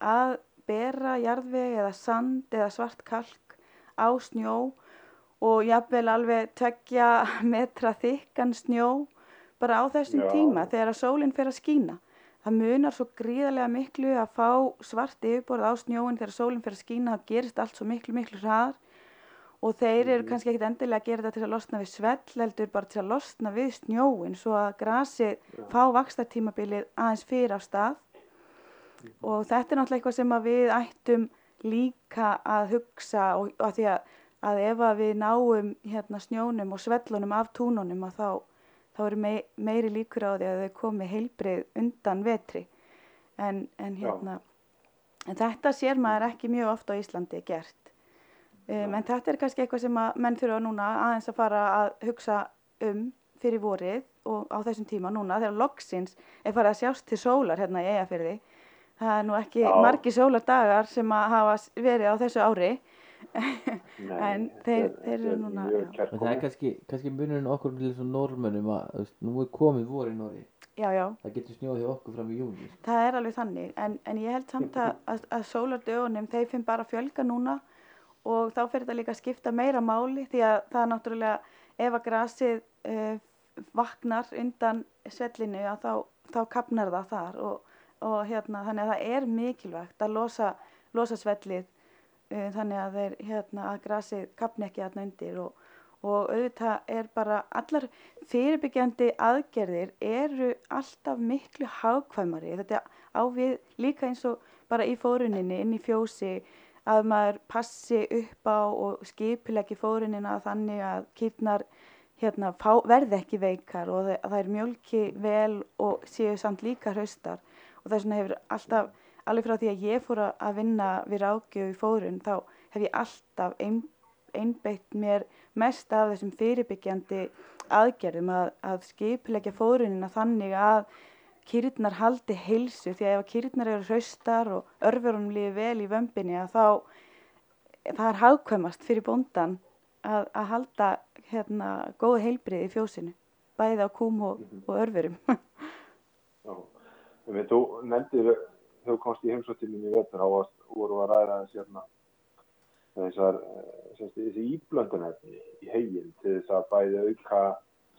að bera jarðveg eða sand eða svart kalk á snjó og jafnvel alveg tveggja metra þykkan snjó bara á þessum Já. tíma þegar að sólinn fer að skína. Það munar svo gríðarlega miklu að fá svart yfirborð á snjóin þegar sólinn fer að skína, það gerist allt svo miklu, miklu hraðar. Og þeir eru kannski ekkit endilega að gera þetta til að losna við svell heldur bara til að losna við snjóin svo að grasið fá vakstartímabilið aðeins fyrir af stað. Og þetta er náttúrulega eitthvað sem að við ættum líka að hugsa og, og því að, að ef að við náum hérna snjónum og svellunum af túnunum að þá, þá eru mei, meiri líkur á því að þau komi heilbrið undan vetri en, en hérna en þetta sér maður ekki mjög oft á Íslandi gert Um, en þetta er kannski eitthvað sem að menn þurfa núna aðeins að fara að hugsa um fyrir vorið og á þessum tíma núna þegar loksins er farið að sjást til sólar hérna í Eyjafirði. Það er nú ekki Já. margi sólardagar sem að hafa verið á þessu ári. En þeir- þeir eru er núna, það er kannski, kannski munurinn okkur til þessum normönnum að nú er komið vor í Nóri. Það getur snjóð hjá okkur fram í júni. það er alveg þannig. En, en ég held samt að, að, að sólardögunum þeir finn bara fjölga núna og þá fyrir þetta líka að skipta meira máli því að það er náttúrulega ef að grasið uh, vaknar undan svellinu að þá, þá kapnar það þar og og hérna þannig að það er mikilvægt að losa, losa svellið þannig að þeir hérna að grasið kapni ekki þarna undir og, og auðvitað er bara allar fyrirbyggjandi aðgerðir eru alltaf miklu hagkvæmari. Þetta á við líka eins og bara í fóruninni inn í fjósi að maður passi upp á og skipilegi fórunina þannig að kýrnar hérna, verði ekki veikar og það, það er mjölki vel og séu samt líka hraustar. Og þess vegna hefur alltaf, alveg frá því að ég fór að vinna við rákjöf í fórun þá hef ég alltaf ein, einbeitt mér mest af þessum fyrirbyggjandi aðgerðum að, að skipilegja fórunina þannig að kýrnar haldi heilsu. Því að ef kýrnar eru hraustar og örfurunum lífi vel í vömbinni að þá það er hagkvæmast fyrir bóndan að, að halda hérna góð heilbrið í fjósinu bæði á kúm og, og örfurum Já, þú nefndir þau komst í heimsóttilinu í vetur á að voru að ræða hérna þessar þessi íblöndunarfni í heginn til þess að bæði auka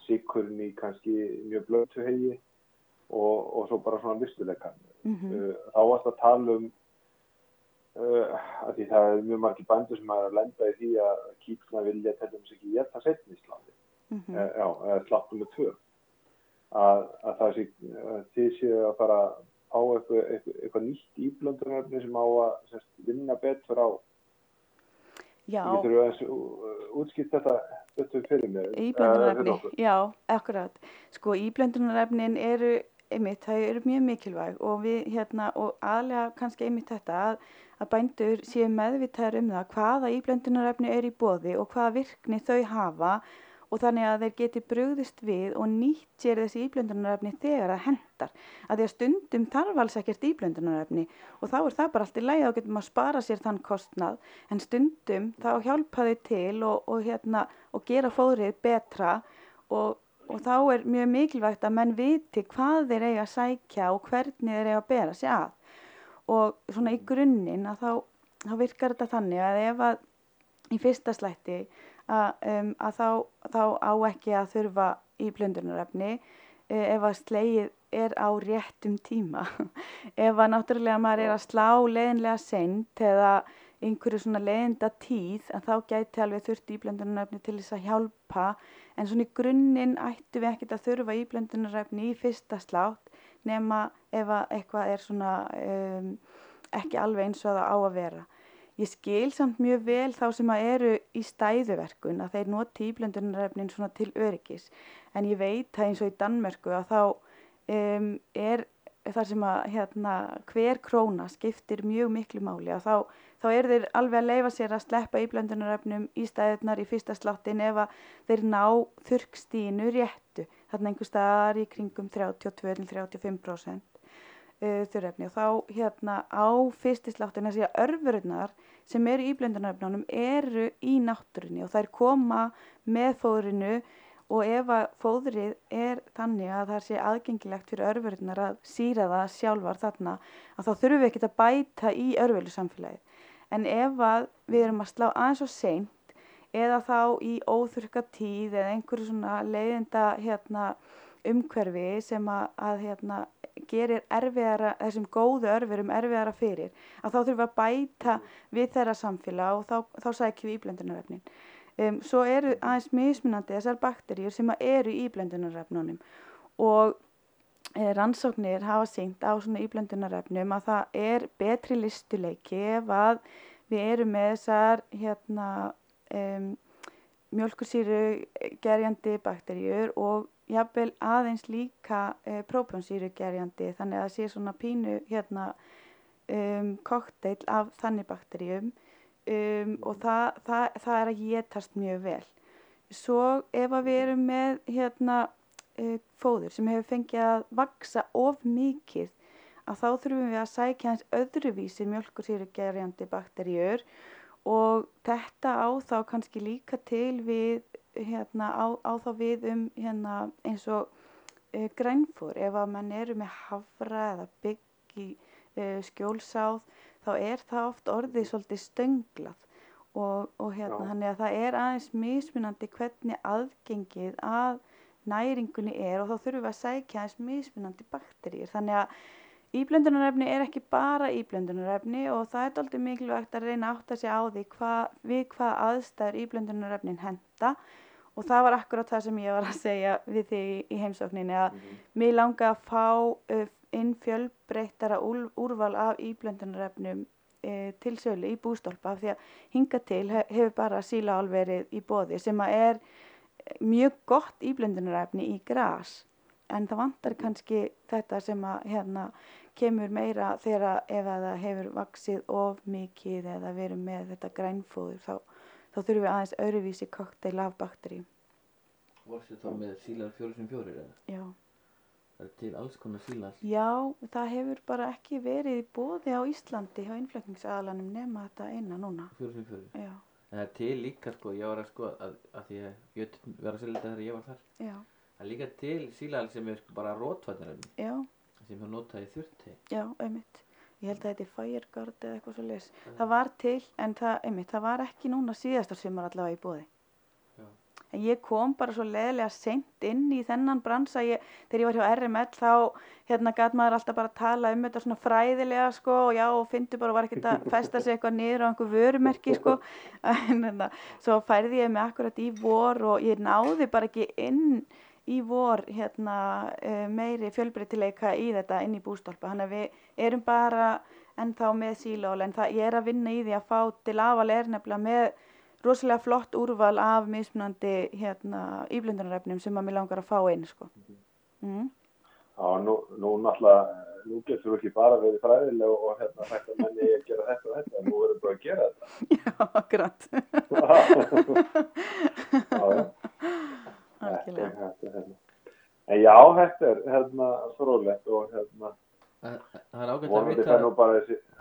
sikkurinn í kannski mjög blötu hegi og, og svo bara svona vistuleika mm -hmm. uh, þá varst að tala um uh, að því það er mjög margir bændur sem að lenda í því að kýpna vilja til dæmis ekki geta setni í slátti mm -hmm. uh, já, eða sláttum með tvö að, að það sé að þið séu að fara á eitthvað, eitthvað, eitthvað nýtt íblöndunarfni sem á að semst, vinna betur á Já. Getur þú að útskipt þetta, þetta fyrir mér? Íblöndunarefni, já, akkurat. Sko íblöndunarefnin eru, einmitt, það eru mjög mikilvæg og við hérna, og aðlega kannski einmitt þetta að, að bændur séu meðvitaður um það hvaða íblöndunarefni er í bóði og hvaða virkni þau hafa og þannig að þeir geti brugðist við og nýtt sér þessi íblöndunarefni þegar það hendar. Að því að stundum þarf alls ekkert íblöndunarefni og þá er það bara allt í lægi og getum að spara sér þann kostnað en stundum þá hjálpa þau til og, og, hérna, og gera fóðrið betra og, og þá er mjög mikilvægt að menn viti hvað þeir eiga að sækja og hvernig þeir eiga að bera sig að. Og svona í grunninn að þá, þá virkar þetta þannig að ef að í fyrsta slætti að, um, að þá, þá á ekki að þurfa í blöndunarefni uh, ef að slegið er á réttum tíma. ef að náttúrulega maður er að slá leðinlega sent eða einhverju svona leðinda tíð en þá gæti alveg þurft íblöndunarefni til þess að hjálpa en svona í grunninn ættu við ekkert að þurfa íblöndunarefni í fyrsta slátt nema ef að eitthvað er svona um, ekki alveg eins og það á að vera. Ég skil samt mjög vel þá sem að eru í stæðuverkun að þeir noti íblöndunarefnin svona til öryggis. En ég veit að eins og í Danmörku að þá um, er þar sem að hérna, hver króna skiptir mjög miklu máli. Og þá, þá er þeir alveg að leifa sér að sleppa íblöndunarefnum í stæðunar í fyrsta slottin ef að þeir ná þurkstínu réttu. Þarna einhver staðar í kringum 32-35% þurrefni og þá hérna á fyrstisláttinu að segja örfurinnar sem eru í blöndunarefnunum eru í náttúrunni og þær koma með fóðrinu. Og ef að fóðrið er þannig að það sé aðgengilegt fyrir örfurinnar að síra það sjálfar þarna að þá þurfum við ekki að bæta í örfölu samfélagið. En ef að við erum að slá aðeins og seint eða þá í óþurka tíð eða einhverju svona leiðinda hérna umhverfi sem að, að hérna, gerir erfiðara, þessum góðu örfurum erfiðara fyrir, að þá þurfum við að bæta við þeirra samfélag og þá, þá sækjum við íblendunarefnin. Um, svo eru aðeins mismunandi þessar bakteríur sem eru í íblendunarefnunum og e, rannsóknir hafa syngt á svona íblendunarefnum að það er betri listuleiki ef að við erum með þessar hérna, um, mjölkursýru gerjandi bakteríur og jafnvel aðeins líka e, própjónsýrugerjandi þannig að það sé svona pínu hérna um, kokteil af þannig bakteríum um, og það, það, það er að getast mjög vel. Svo ef að við erum með hérna e, fóður sem hefur fengið að vaksa of mikið að þá þurfum við að sækja hans öðruvísi mjölkursýrugerjandi bakteríur og þetta á þá kannski líka til við hérna, á, á þá við um hérna, eins og uh, grænfór. Ef að mann eru með hafra eða bygg í uh, skjólsáð þá er það oft orðið svolítið stönglað. Og, og hérna þannig að það er aðeins mismunandi hvernig aðgengið að næringunni er og þá þurfum við að sækja aðeins mismunandi bakteríur. Þannig að íblöndunarefni er ekki bara íblöndunarefni og það er aldrei mikilvægt að reyna að átta sig á því hva, við hvað aðstæður íblöndunarefnin henda og það var akkurat það sem ég var að segja við þig í, heimsókninni að mm -hmm. mér langa að fá uh, inn fjölbreyttara úr, úrval af íblöndunarefnum uh, til sölu í bústólpa því að hinga til hef, hefur bara síla álverið í bóði sem að er mjög gott íblöndunarefni í græs en það vantar kannski þetta sem að hérna kemur meira þegar ef það hefur vaksið of mikið eða verið með þetta grænfóður þá, þá þurfum við aðeins öðruvísi kokteil af bakteríum. Varsið þá með sílar 404 eða? Já. Það er til alls konar sílar? Já, það hefur bara ekki verið í bóði á Íslandi á innflökningsaðalanum nema þetta eina núna. 404? Já. En það er til líka sko, ég var að sko að, að ég verði að selja þetta þegar ég var þar. Já. Það er líka til sílaðal sem er bara rótvætnarefni. Já. Sem er notað í þurrti. Já, einmitt. Ég held að þetta er Fireguard eða eitthvað svo les. Ja. Það var til en það, einmitt, það var ekki núna síðastar sem var allavega í bóði. Já. En ég kom bara svo leðilega seint inn í þennan bransa. Ég, þegar ég var hjá RML þá hérna gæt maður alltaf bara að tala um þetta svona fræðilega sko og já og fyndu bara var ekkert að festa sig eitthvað niður á einhver vörumerki sko. En hérna, svo færði ég mig akkurat í vor og ég náði bara ekki inn í vor hérna, uh, meiri fjölbreytileika í þetta inn í bústólpa. Þannig að við erum bara ennþá með sílól en það, ég er að vinna í því að fá til afal er nefnilega með rosalega flott úrval af mismunandi hérna, íblöndunarefnum sem að mér langar að fá einu sko. Mm. Já, nú, nú náttúrulega, nú getur við ekki bara verið fræðileg og, og hérna þetta menni ég að gera þetta og þetta, nú erum við bara að gera þetta. Já, akkurat. Já, já. Algjörlega. Hérna. En já, þetta er hérna frólægt og hérna Það er ágætt að vita það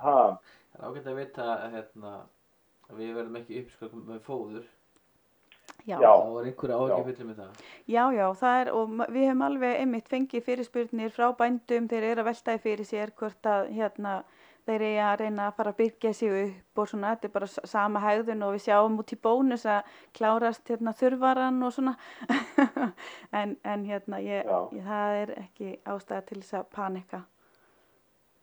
Það er ágætt að vita hérna að við verðum ekki uppskakkum með fóður Já. Já. þá var einhverja fullið með það Já, já, það er, og við hefum alveg einmitt fengið fyrirspurnir frá bændum, þeir eru að veltaði fyrir sér hvort að hérna, þeir eru að reyna að fara að byggja sig upp og svona, þetta er bara sama hegðun og við sjáum út í bónus að klárast hérna þurvaran og svona, en, en hérna, ég, ég, það er ekki ástæða til þess að panika.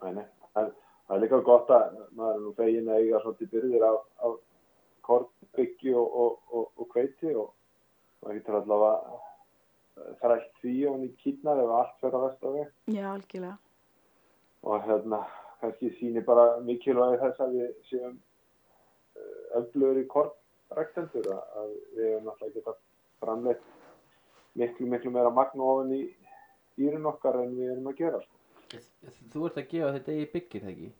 nei, það, það er líka gott að maður er nú fegin að eiga svolítið byrðir af, af kornbyggi og, og, og, og kveiti og maður getur allavega þrætt því og hann í kýtnar ef allt fer að vest af veg Já, algjörlega. og hérna kannski sýnir bara mikilvægi þess að við séum öflugur í kornræktendur að, við hefum náttúrulega geta framleitt miklu, miklu meira magn ofan í dýrin okkar en við erum að gera. Sko. Þú ert að gefa þetta eigi byggir það ekki?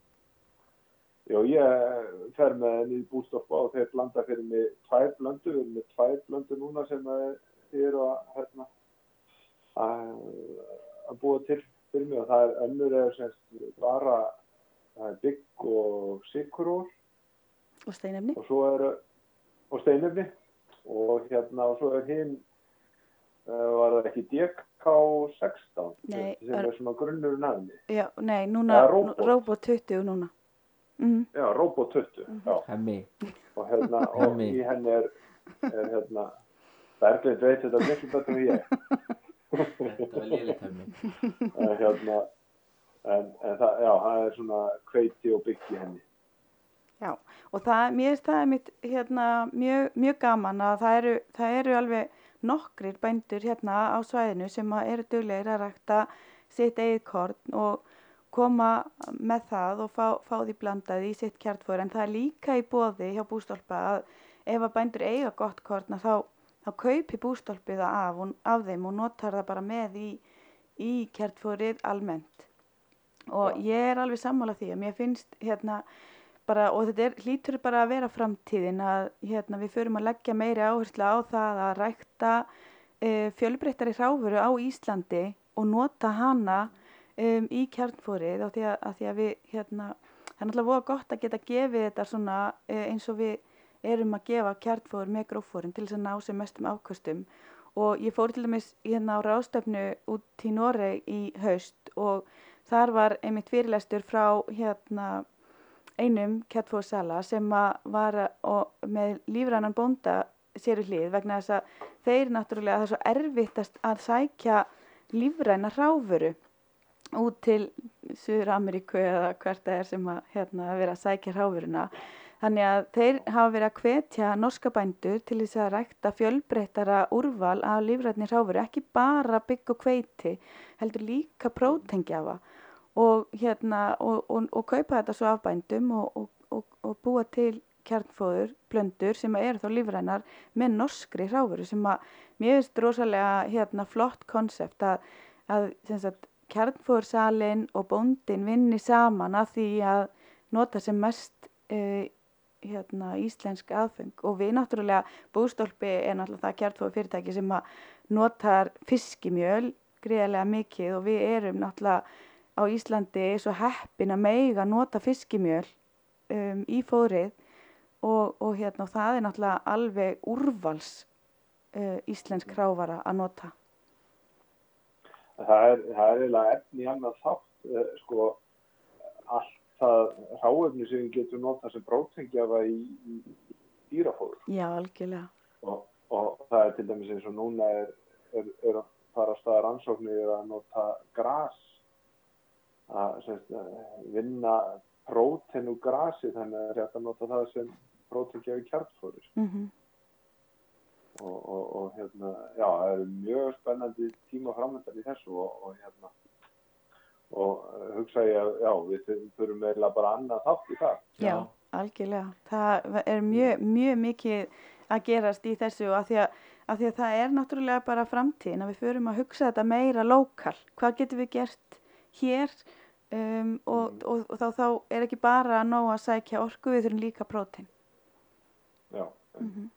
Já, ég fer með henni í bústoffa og þeir blanda fyrir mig tvær blöndu, við erum með tvær blöndu núna sem þið eru að, hérna, að búa til fyrir mig og það er önnur eða semst bara það er bygg og sikurór Og steinefni? og er og steinefni og hérna og svo er hinn uh, var það ekki DK16 Nei, sem er- er svona grunnurinn að henni Já, nei, núna. Robot 20 núna. Mm já, Robot 20 Mhm. já, Hemmi og hérna og Hemmi. í henni er, er hérna Berglind veit þetta miklu betur en ég Þetta var lélitt hemmi hérna en, en það, já, það er svona kveiti og bygg í henni. Já, og það, mér finnst það einmitt, hérna, mjög, mjög gaman að það eru, það eru alveg nokkrir bændur hérna á svæðinu sem eru duglegir að rækta sitt eigið korn og koma með það og fá, fá því blandað í sitt kjartfóður en það er líka í bóði hjá bústólpa að ef að bændur eiga gott korn þá, þá kaupi bústólpi það af, af þeim og notar það bara með í, í kjartfóðrið almennt og ég er alveg sammála því að mér finnst hérna bara, og þetta er, hlýtur bara að vera framtíðin að hérna, við förum að leggja meiri áherslu á það að rækta uh, fjölbreyttari hráfuru á Íslandi og nota hana um, í kjarnfórið á því að, að því að við hérna, það er náttúrulega voða gott að geta gefið þetta svona uh, eins og við erum að gefa kjarnfóður með grófórin til þess að ná sem mestum afkvöstum og ég fór til dæmis hérna á ráðstöfnu út í Noreg í haust og þar var einmitt fyrirlestur frá hérna einum kjartfóðsala sem var með lífrannan bónda sér í hlið vegna þess að þeir náttúrulega það er svo erfittast að sækja lífræna ráfuru út til Suður Ameríku eða hvert það er sem að hérna, vera að sækja hráfuruna. Þannig að þeir hafa verið að hvetja norska bændur til þess að rækta fjölbreyttara úrval af lífrætni hráfuru, ekki bara bygg og hveiti, heldur líka prótengjafa og, hérna, og, og, og kaupa þetta svo af bændum og búa til kjarnfóður, blöndur sem eru þá lífrænar með norskri hráfuru sem að mér finnst rosalega hérna, flott konsept að, að sagt, kjarnfóðursalinn og bóndin vinni saman að því að nota sem mest uh, hérna, íslensk aðfeng og við náttúrulega, bústólpi er náttúrulega það kjartfóðu fyrirtæki sem notar fiskimjöl greiðlega mikið. Og við erum náttúrulega á Íslandi svo heppin að meiga nota fiskimjöl um, í fóðrið. Og, og hérna, það er náttúrulega alveg úrvals uh, íslensk krávara að nota. Það er, það er efni annað þátt, uh, sko, allt það ráefni sem við getum notað sem brótengjafa í, í dýrafóður. Já, algjörlega. Og, og það er til dæmis eins og núna er, er, er að fara að staða rannsóknir að nota gras, að semst, vinna próten úr grasi þannig að að nota það sem brótengjafi kjartfóður. Mm -hmm. og, og, og hérna, já, það eru mjög spennandi tíma framöndar í þessu og hérna og eh, hugsa ég að já, við þurfum eiginlega bara annað þátt í það. Já, já algjörlega. Það er mjög, mjög mikið að gerast í þessu og að því að, að því að það er náttúrulega bara framtíðin að við förum að hugsa þetta meira lokal. Hvað getum við gert hér um, og, mm. og, og þá, þá er ekki bara að ná að sækja orku, við þurfum líka prótein. Já. Mm -hmm.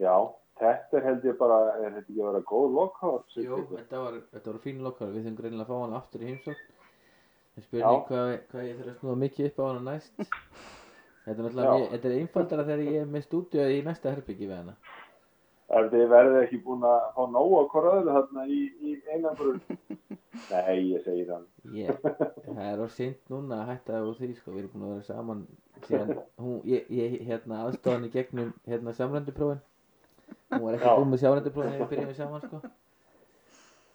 Já, Þetta er held ég bara, er þetta ekki að vera góð lokkar? Jú, þetta var, þetta var fín lokkar, við þurfum greinilega að fá hann aftur í heimsókn. Það spurning hvað, hvað ég þurfa að snúða mikið upp á hann næst. Þetta er náttúrulega, þetta er einfaldara þegar ég er með stúdíu í næsta herbyggi við hana. Ef þið verðið ekki búin að fá nóg á korraðu þarna í, í einangrun. Nei, ég segir það. Yeah. Það er á sint núna að hætta það úr því, sko, við erum búin að vera saman síðan, hún, ég, ég hérna hún var ekki búin með sjárendurprófin þegar við byrjum saman sko.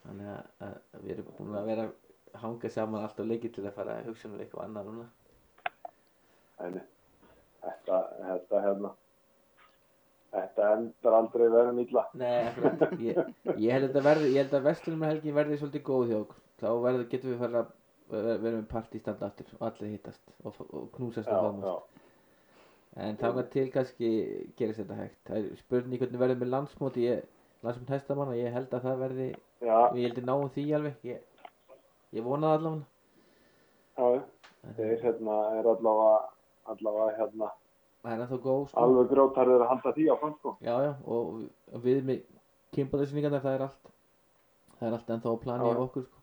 þannig að, að við erum búin að vera að hanga saman alltaf leikið til að fara að hugsa um eitthvað annað núna. Æni, þetta, þetta hérna þetta endar aldrei verið nýlla Nei, ég, ég held að að vestlunumhelgin verði svolítið góð hjá okkur. Þá verður, getum við fara að vera með partistanda aftur og allir hittast og, og knúsast og faðmast en þá til kannski gerist þetta hægt. Það er spurning hvernig verður með landsmóti landsmóti hestamann og ég held að það verði Já. ég held að náum því alveg. Ég, ég vonaði allavega. Já, þeir hérna er allavega allavega hérna það er ennþá góð sko. alveg grótarður að halda því á fann sko. Já já og, við með kynbáðisningarna það er allt það er allt ennþá á plani af okkur sko.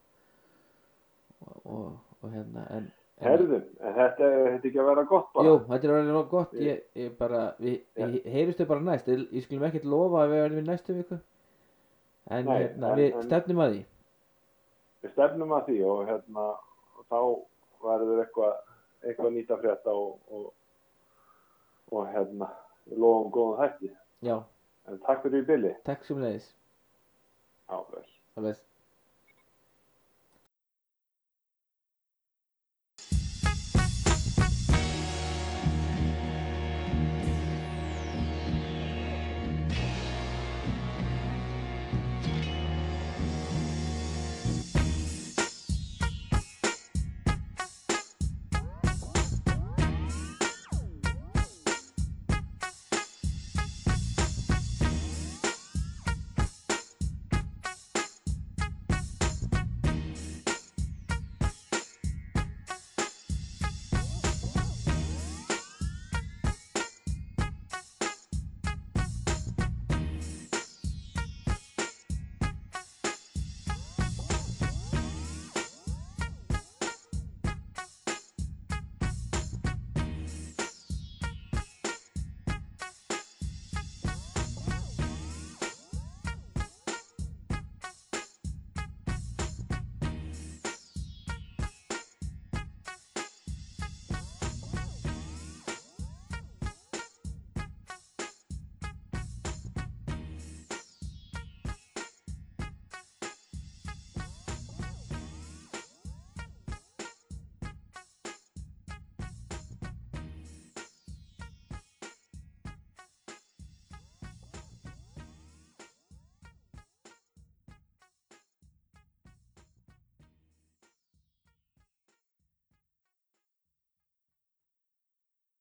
og, og, og hérna en Herðum, þetta er ekki að vera gott bara? Jú, þetta er að vera gott, ég, ég bara, við, ég, heyristu bara næst, ég, ég skulum ekkert lofa að við verðum í næstu viku, en Nei, hérna, en, við stefnum að því. Við stefnum að því og hérna, og þá verður eitthvað, eitthvað nýta frétta og, og, og hérna, við lofum góðan hætti. Já. En takk fyrir í bylli. Takk sem leiðis. Já, vel. Það veist.